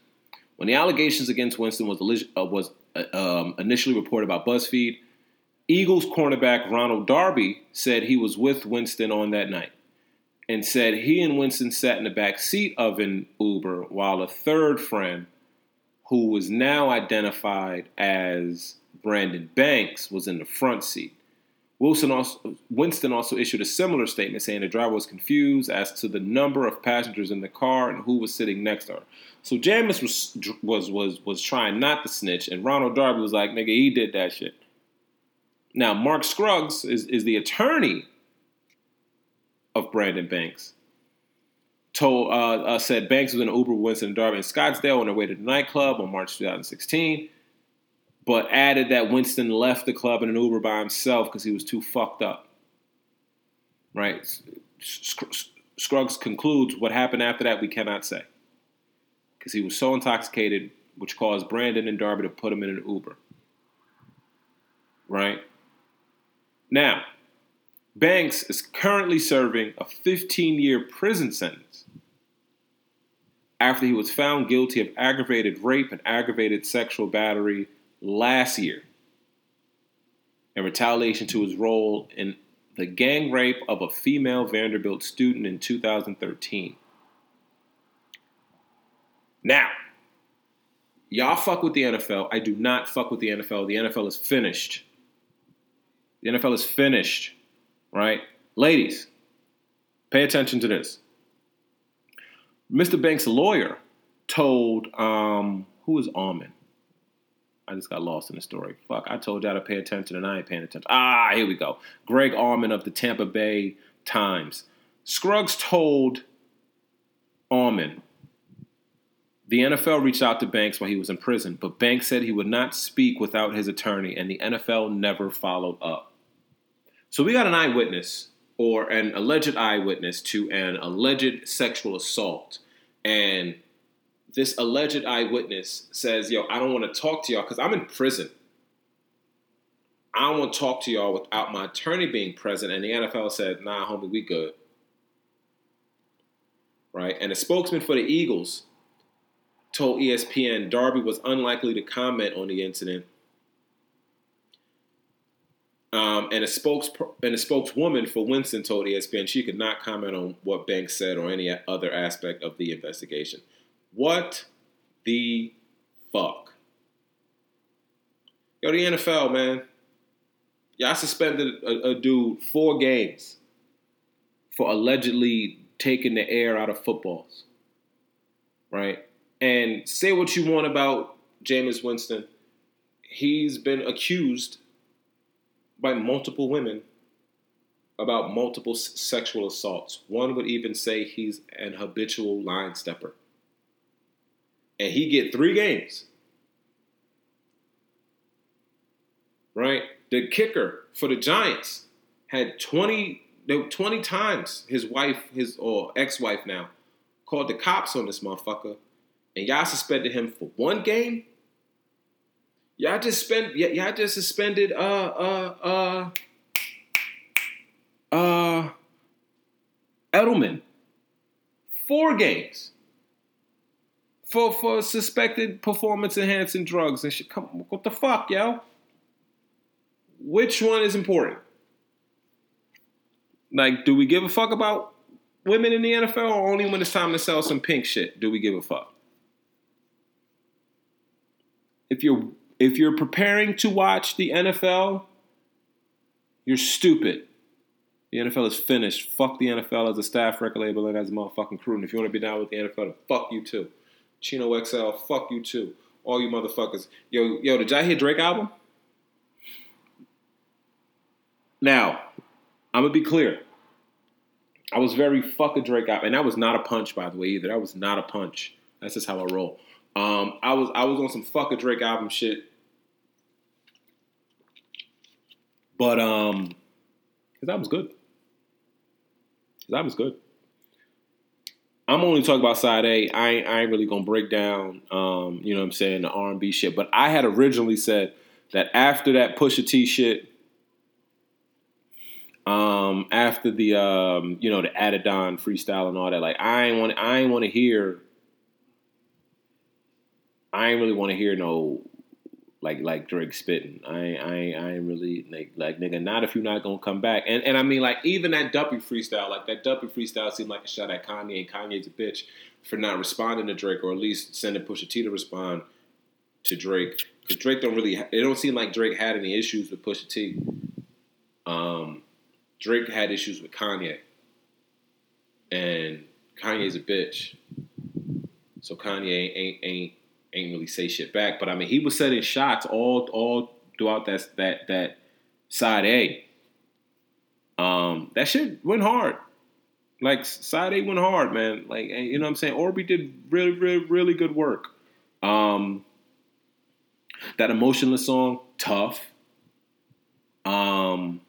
When the allegations against Winston was uh, was uh, um, initially reported by BuzzFeed, Eagles cornerback Ronald Darby said he was with Winston on that night and said he and Winston sat in the back seat of an Uber while a third friend, who was now identified as Brandon Banks, was in the front seat. Wilson also, Winston also issued a similar statement saying the driver was confused as to the number of passengers in the car and who was sitting next to her. So Jameis was was was was trying not to snitch, and Ronald Darby was like, "Nigga, he did that shit." Now Mark Scruggs is is the attorney of Brandon Banks. Told uh, uh, said Banks was in an Uber with Winston and Darby in Scottsdale on their way to the nightclub on March 2016, but added that Winston left the club in an Uber by himself because he was too fucked up. Right. Scruggs concludes what happened after that we cannot say because he was so intoxicated, which caused Brandon and Darby to put him in an Uber. Right? Now, Banks is currently serving a 15 year prison sentence after he was found guilty of aggravated rape and aggravated sexual battery last year in retaliation to his role in the gang rape of a female Vanderbilt student in 2013. Now, y'all fuck with the NFL. I do not fuck with the NFL. The NFL is finished. The NFL is finished, right? Ladies, pay attention to this. Mr. Banks' lawyer told, um, who is Auman? I just got lost in the story. Fuck, I told y'all to pay attention and I ain't paying attention. Ah, here we go. Greg Auman of the Tampa Bay Times. Scruggs told Auman the NFL reached out to Banks while he was in prison, but Banks said he would not speak without his attorney, and the NFL never followed up. So we got an eyewitness or an alleged eyewitness to an alleged sexual assault. And this alleged eyewitness says, Yo, I don't want to talk to y'all because I'm in prison. I don't want to talk to y'all without my attorney being present. And the NFL said, Nah, homie, we good. Right? And a spokesman for the Eagles told ESPN Darby was unlikely to comment on the incident. Um, and a spokes and a spokeswoman for Winston told ESPN she could not comment on what Banks said or any other aspect of the investigation. What the fuck? Yo, the NFL, man. Y'all suspended a, a dude four games. for allegedly taking the air out of footballs. Right? And say what you want about Jameis Winston. He's been accused by multiple women about multiple sexual assaults. One would even say he's an habitual line stepper. And he get 3 games. Right? The kicker for the Giants had 20 20 times his wife, his or ex-wife now, called the cops on this motherfucker, and y'all suspended him for one game. Y'all just spent y'all just suspended uh uh uh uh Edelman four games for for suspected performance enhancing drugs and shit. Come, what the fuck, yo? Which one is important? Like, do we give a fuck about women in the NFL or only when it's time to sell some pink shit do we give a fuck? If you're if you're preparing to watch the NFL, you're stupid. The NFL is finished. Fuck the NFL as a staff record label and as a motherfucking crew. And if you want to be down with the NFL, fuck you too. Chino XL, fuck you too. All you motherfuckers. Yo, yo, did y'all hear Drake album? Now, I'm gonna be clear. I was very fuck a Drake album, and that was not a punch, by the way, either. That was not a punch. That's just how I roll. Um, I was I was on some fuck a Drake album shit, but um, his album's good. His album's good. I'm only talking about side A. I ain't, I ain't really gonna break down, um, you know what I'm saying, the R&B shit. But I had originally said that after that Pusha T shit, um, after the um, you know the Adidon freestyle and all that, like I ain't want I ain't want to hear. I ain't really want to hear no like like Drake spitting. I ain't, I I ain't really like like nigga. Not if you're not gonna come back. And and I mean like even that Duppy freestyle, like that Duppy freestyle seemed like a shot at Kanye, and Kanye's a bitch for not responding to Drake or at least sending Pusha T to respond to Drake because Drake don't really. It don't seem like Drake had any issues with Pusha T. Um, Drake had issues with Kanye, and Kanye's a bitch. So Kanye ain't ain't really say shit back. But I mean, he was setting shots all all throughout that that that side A. Um, that shit went hard. Like side A went hard, man. Like you know what I'm saying. Orby did really really really good work. Um, that emotionless song, tough. Um,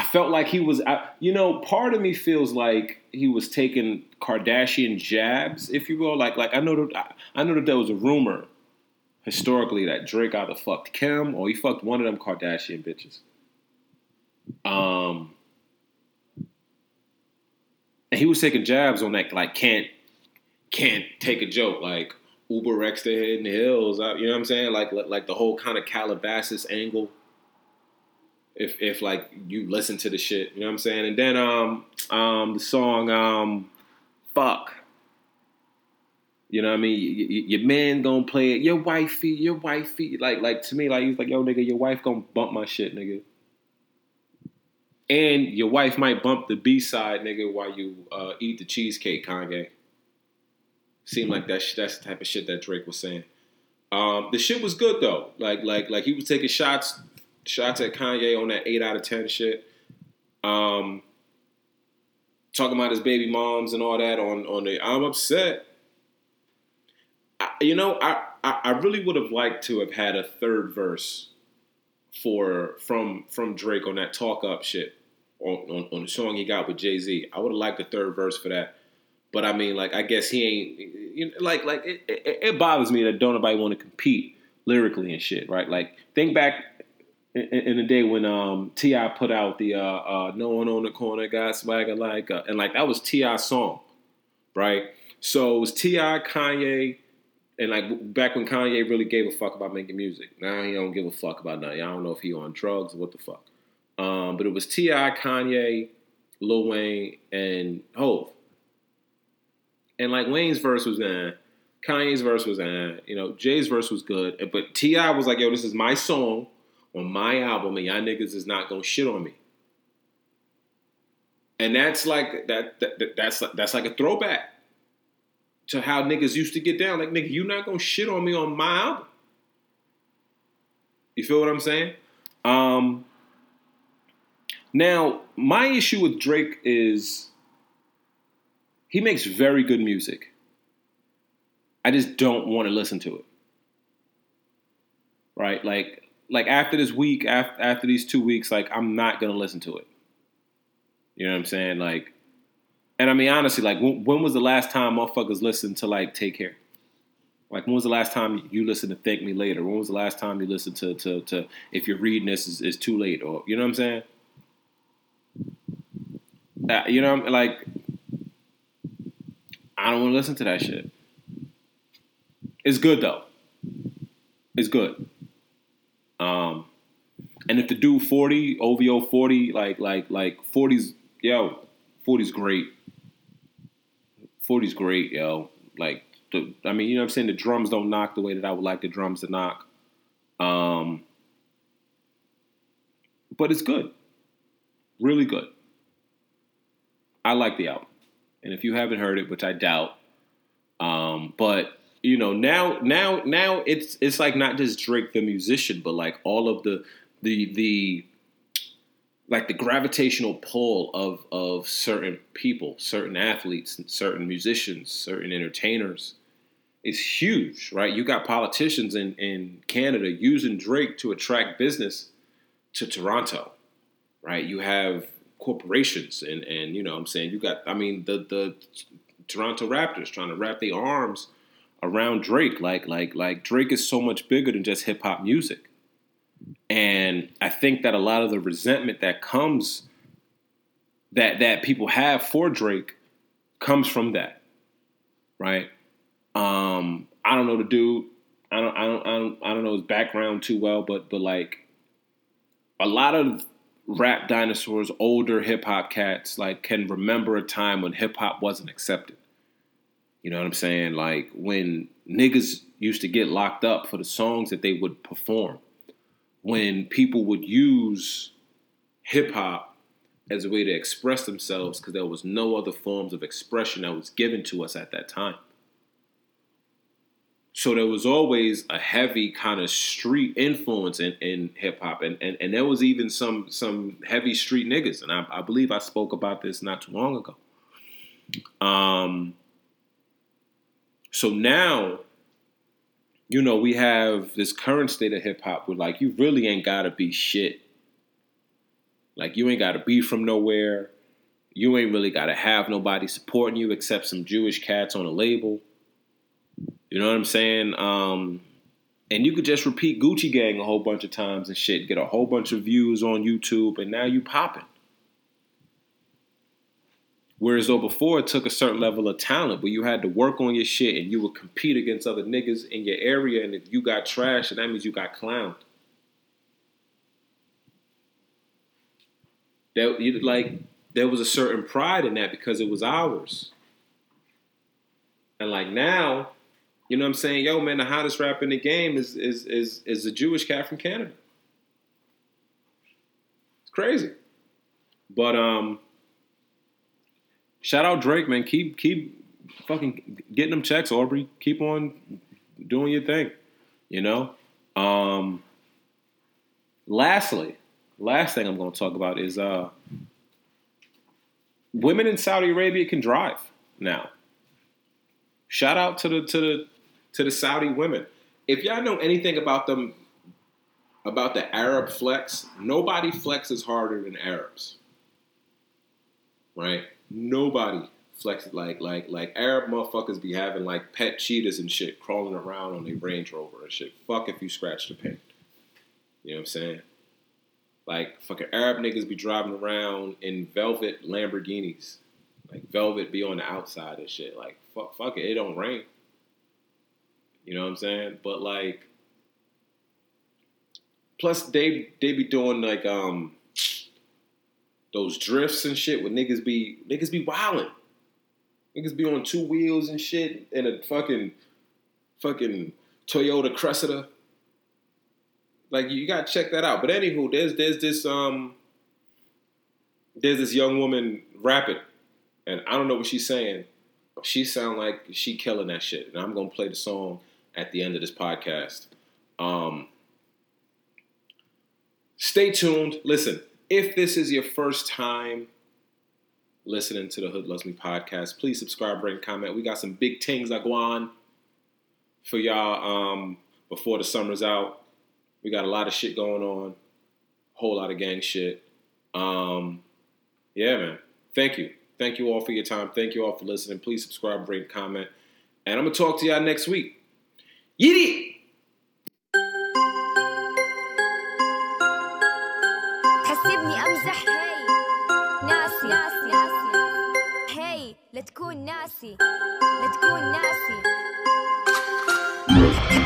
I felt like he was, you know, part of me feels like he was taking Kardashian jabs, if you will. Like, like I know that I know that there was a rumor historically that Drake either fucked Kim or he fucked one of them Kardashian bitches. Um, and he was taking jabs on that, like can't can't take a joke, like Uber X the head in the hills. You know what I'm saying? Like like the whole kind of Calabasas angle if if like you listen to the shit, you know what I'm saying? And then um um the song um fuck. You know what I mean? Y- y- your man gonna play it. Your wifey, your wifey. Like like to me, like he's like, yo, nigga, your wife gonna bump my shit, nigga. And your wife might bump the B side, nigga, while you uh, eat the cheesecake, Kanye. Seemed like that. That's the type of shit that Drake was saying. Um, the shit was good though. Like like like he was taking shots shots at Kanye on that eight out of ten shit. Um, talking about his baby moms and all that on on the I'm upset. I, you know, I, I, I really would have liked to have had a third verse for from from Drake on that talk up shit on, on, on the song he got with Jay Z. I would have liked a third verse for that. But I mean, like, I guess he ain't you know, like like it, it, it bothers me that don't nobody want to compete lyrically and shit, right? Like, think back in, in the day when um T.I. put out the uh, uh, "No One on the Corner Got Swagger Like," uh, and like that was T.I.'s song, right? So it was T.I., Kanye, and like back when Kanye really gave a fuck about making music. Now he don't give a fuck about nothing. I don't know if he on drugs or what the fuck. Um, but it was T.I., Kanye, Lil Wayne, and Hove. And like Wayne's verse was eh, Kanye's verse was eh, you know, Jay's verse was good, but T.I. was like, yo, this is my song on my album, and y'all niggas is not gonna shit on me. and that's like that, that that's like, that's like a throwback to how niggas used to get down. Like nigga, you not gonna shit on me on my album. You feel what I'm saying? Um, now, my issue with Drake is he makes very good music. I just don't want to listen to it. Right? Like like after this week, after after these two weeks, like I'm not gonna listen to it. You know what I'm saying? Like, and I mean honestly, like when, when was the last time motherfuckers listened to like Take Care? Like when was the last time you listened to Thank Me Later? When was the last time you listened to to, to If You're Reading This is, is Too Late? Or you know what I'm saying? Uh, you know, like I don't want to listen to that shit. It's good though. It's good. Um, and if the dude forty OVO forty like like like 40s yo 40's great. 40's great yo like the I mean you know what I'm saying the drums don't knock the way that I would like the drums to knock. Um, but it's good, really good. I like the album, and if you haven't heard it, which I doubt, um, but you know now now now it's it's like not just Drake the musician, but like all of the the the like the gravitational pull of of certain people, certain athletes, certain musicians, certain entertainers is huge, right? You got politicians in in Canada using Drake to attract business to Toronto, right? You have corporations and and you know I'm saying you got I mean the the Toronto Raptors trying to wrap their arms around Drake like like like Drake is so much bigger than just hip hop music. And I think that a lot of the resentment that comes that that people have for Drake comes from that. Right? Um I don't know the dude. I don't I don't I don't I don't know his background too well, but but like a lot of rap dinosaurs, older hip hop cats, like can remember a time when hip hop wasn't accepted. You know what I'm saying? Like when niggas used to get locked up for the songs that they would perform. When people would use hip hop as a way to express themselves because there was no other forms of expression that was given to us at that time. So there was always a heavy kind of street influence in, in hip hop, and, and and there was even some some heavy street niggas, and I, I believe I spoke about this not too long ago. Um. So now, you know, we have this current state of hip hop where like you really ain't gotta be shit. Like you ain't gotta be from nowhere. You ain't really gotta have nobody supporting you except some Jewish cats on a label you know what I'm saying? Um, and you could just repeat Gucci Gang a whole bunch of times and shit, get a whole bunch of views on YouTube, and now you popping. Whereas though before it took a certain level of talent, but you had to work on your shit and you would compete against other niggas in your area, and if you got trash, that means you got clowned. That you like there was a certain pride in that because it was ours. And like now, you know what I'm saying? Yo, man, the hottest rapper in the game is is is is a Jewish cat from Canada. It's crazy. But um shout out Drake, man. Keep keep fucking getting them checks, Aubrey. Keep on doing your thing. You know? Um lastly, last thing I'm gonna talk about is uh women in Saudi Arabia can drive now. Shout out to the to the to the Saudi women. If y'all know anything about them, about the Arab flex, nobody flexes harder than Arabs. Right? Nobody flexes like like like Arab motherfuckers be having like pet cheetahs and shit crawling around on their Range Rover and shit. Fuck if you scratch the paint. You know what I'm saying? Like fucking Arab niggas be driving around in velvet Lamborghinis. Like velvet be on the outside and shit. Like fuck, fuck it, it don't rain. You know what I'm saying? But like, plus they they be doing like um those drifts and shit with niggas be niggas be wilding. Niggas be on two wheels and shit in a fucking fucking Toyota Cressida. Like you gotta check that out. But anywho, there's there's this um there's this young woman rapping, and I don't know what she's saying. She sound like she killing that shit, and I'm gonna play the song at the end of this podcast. Um, stay tuned. Listen, if this is your first time listening to the Hood Loves Me podcast, please subscribe, rate, and comment. We got some big things that go on for y'all um, before the summer's out. We got a lot of shit going on, whole lot of gang shit. Um, yeah, man. Thank you. Thank you all for your time. Thank you all for listening. Please subscribe, rate, comment. And I'm going to talk to y'all next week. Yiddy! لا تكون ناسي لا تكون ناسي.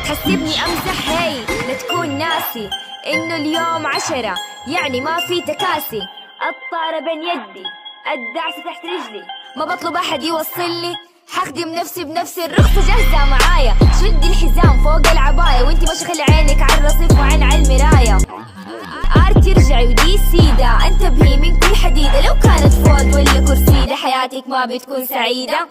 تحسبني أمزح هي لا تكون ناسي. إنه اليوم عشرة يعني ما في تكاسي. الطارة بين يدي الدعسة تحت رجلي. ما بطلب أحد يوصلني حخدم نفسي بنفسي الرخصة جاهزة معايا. شدي الحزام فوق العباية وانتي خلي عينك على الرصيف وعين على المراية ارتي ارجعي ودي سيدة انتبهي من كل حديدة. لو كانت فوق ولا كرسيدة حياتك ما بتكون سعيدة.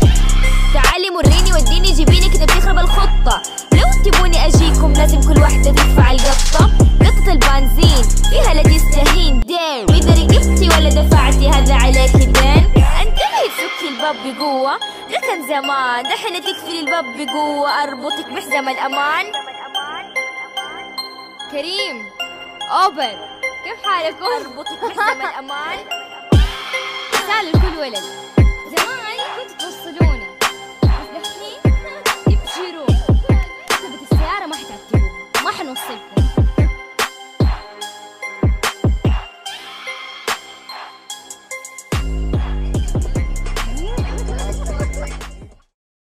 تعالي مريني وديني جيبيني كده بتخرب الخطة. لو تبوني أجيكم لازم كل واحدة تدفع القطة قطة البنزين فيها لا تستهين دين. وإذا رقبتي ولا دفعتي هذا عليك دين انتبهي تسكي الباب بقوة. ده زمان دحين تقفلي الباب بقوة. أربطك بحزام الأمان. كريم أوبر كيف حالكم؟ أربطك بحزام الأمان. رسالة لكل ولد. زمان كنتوا توصلونا بس دحين تبشروا ركبت السيارة ما حتعتبوها ما حنوصلكم.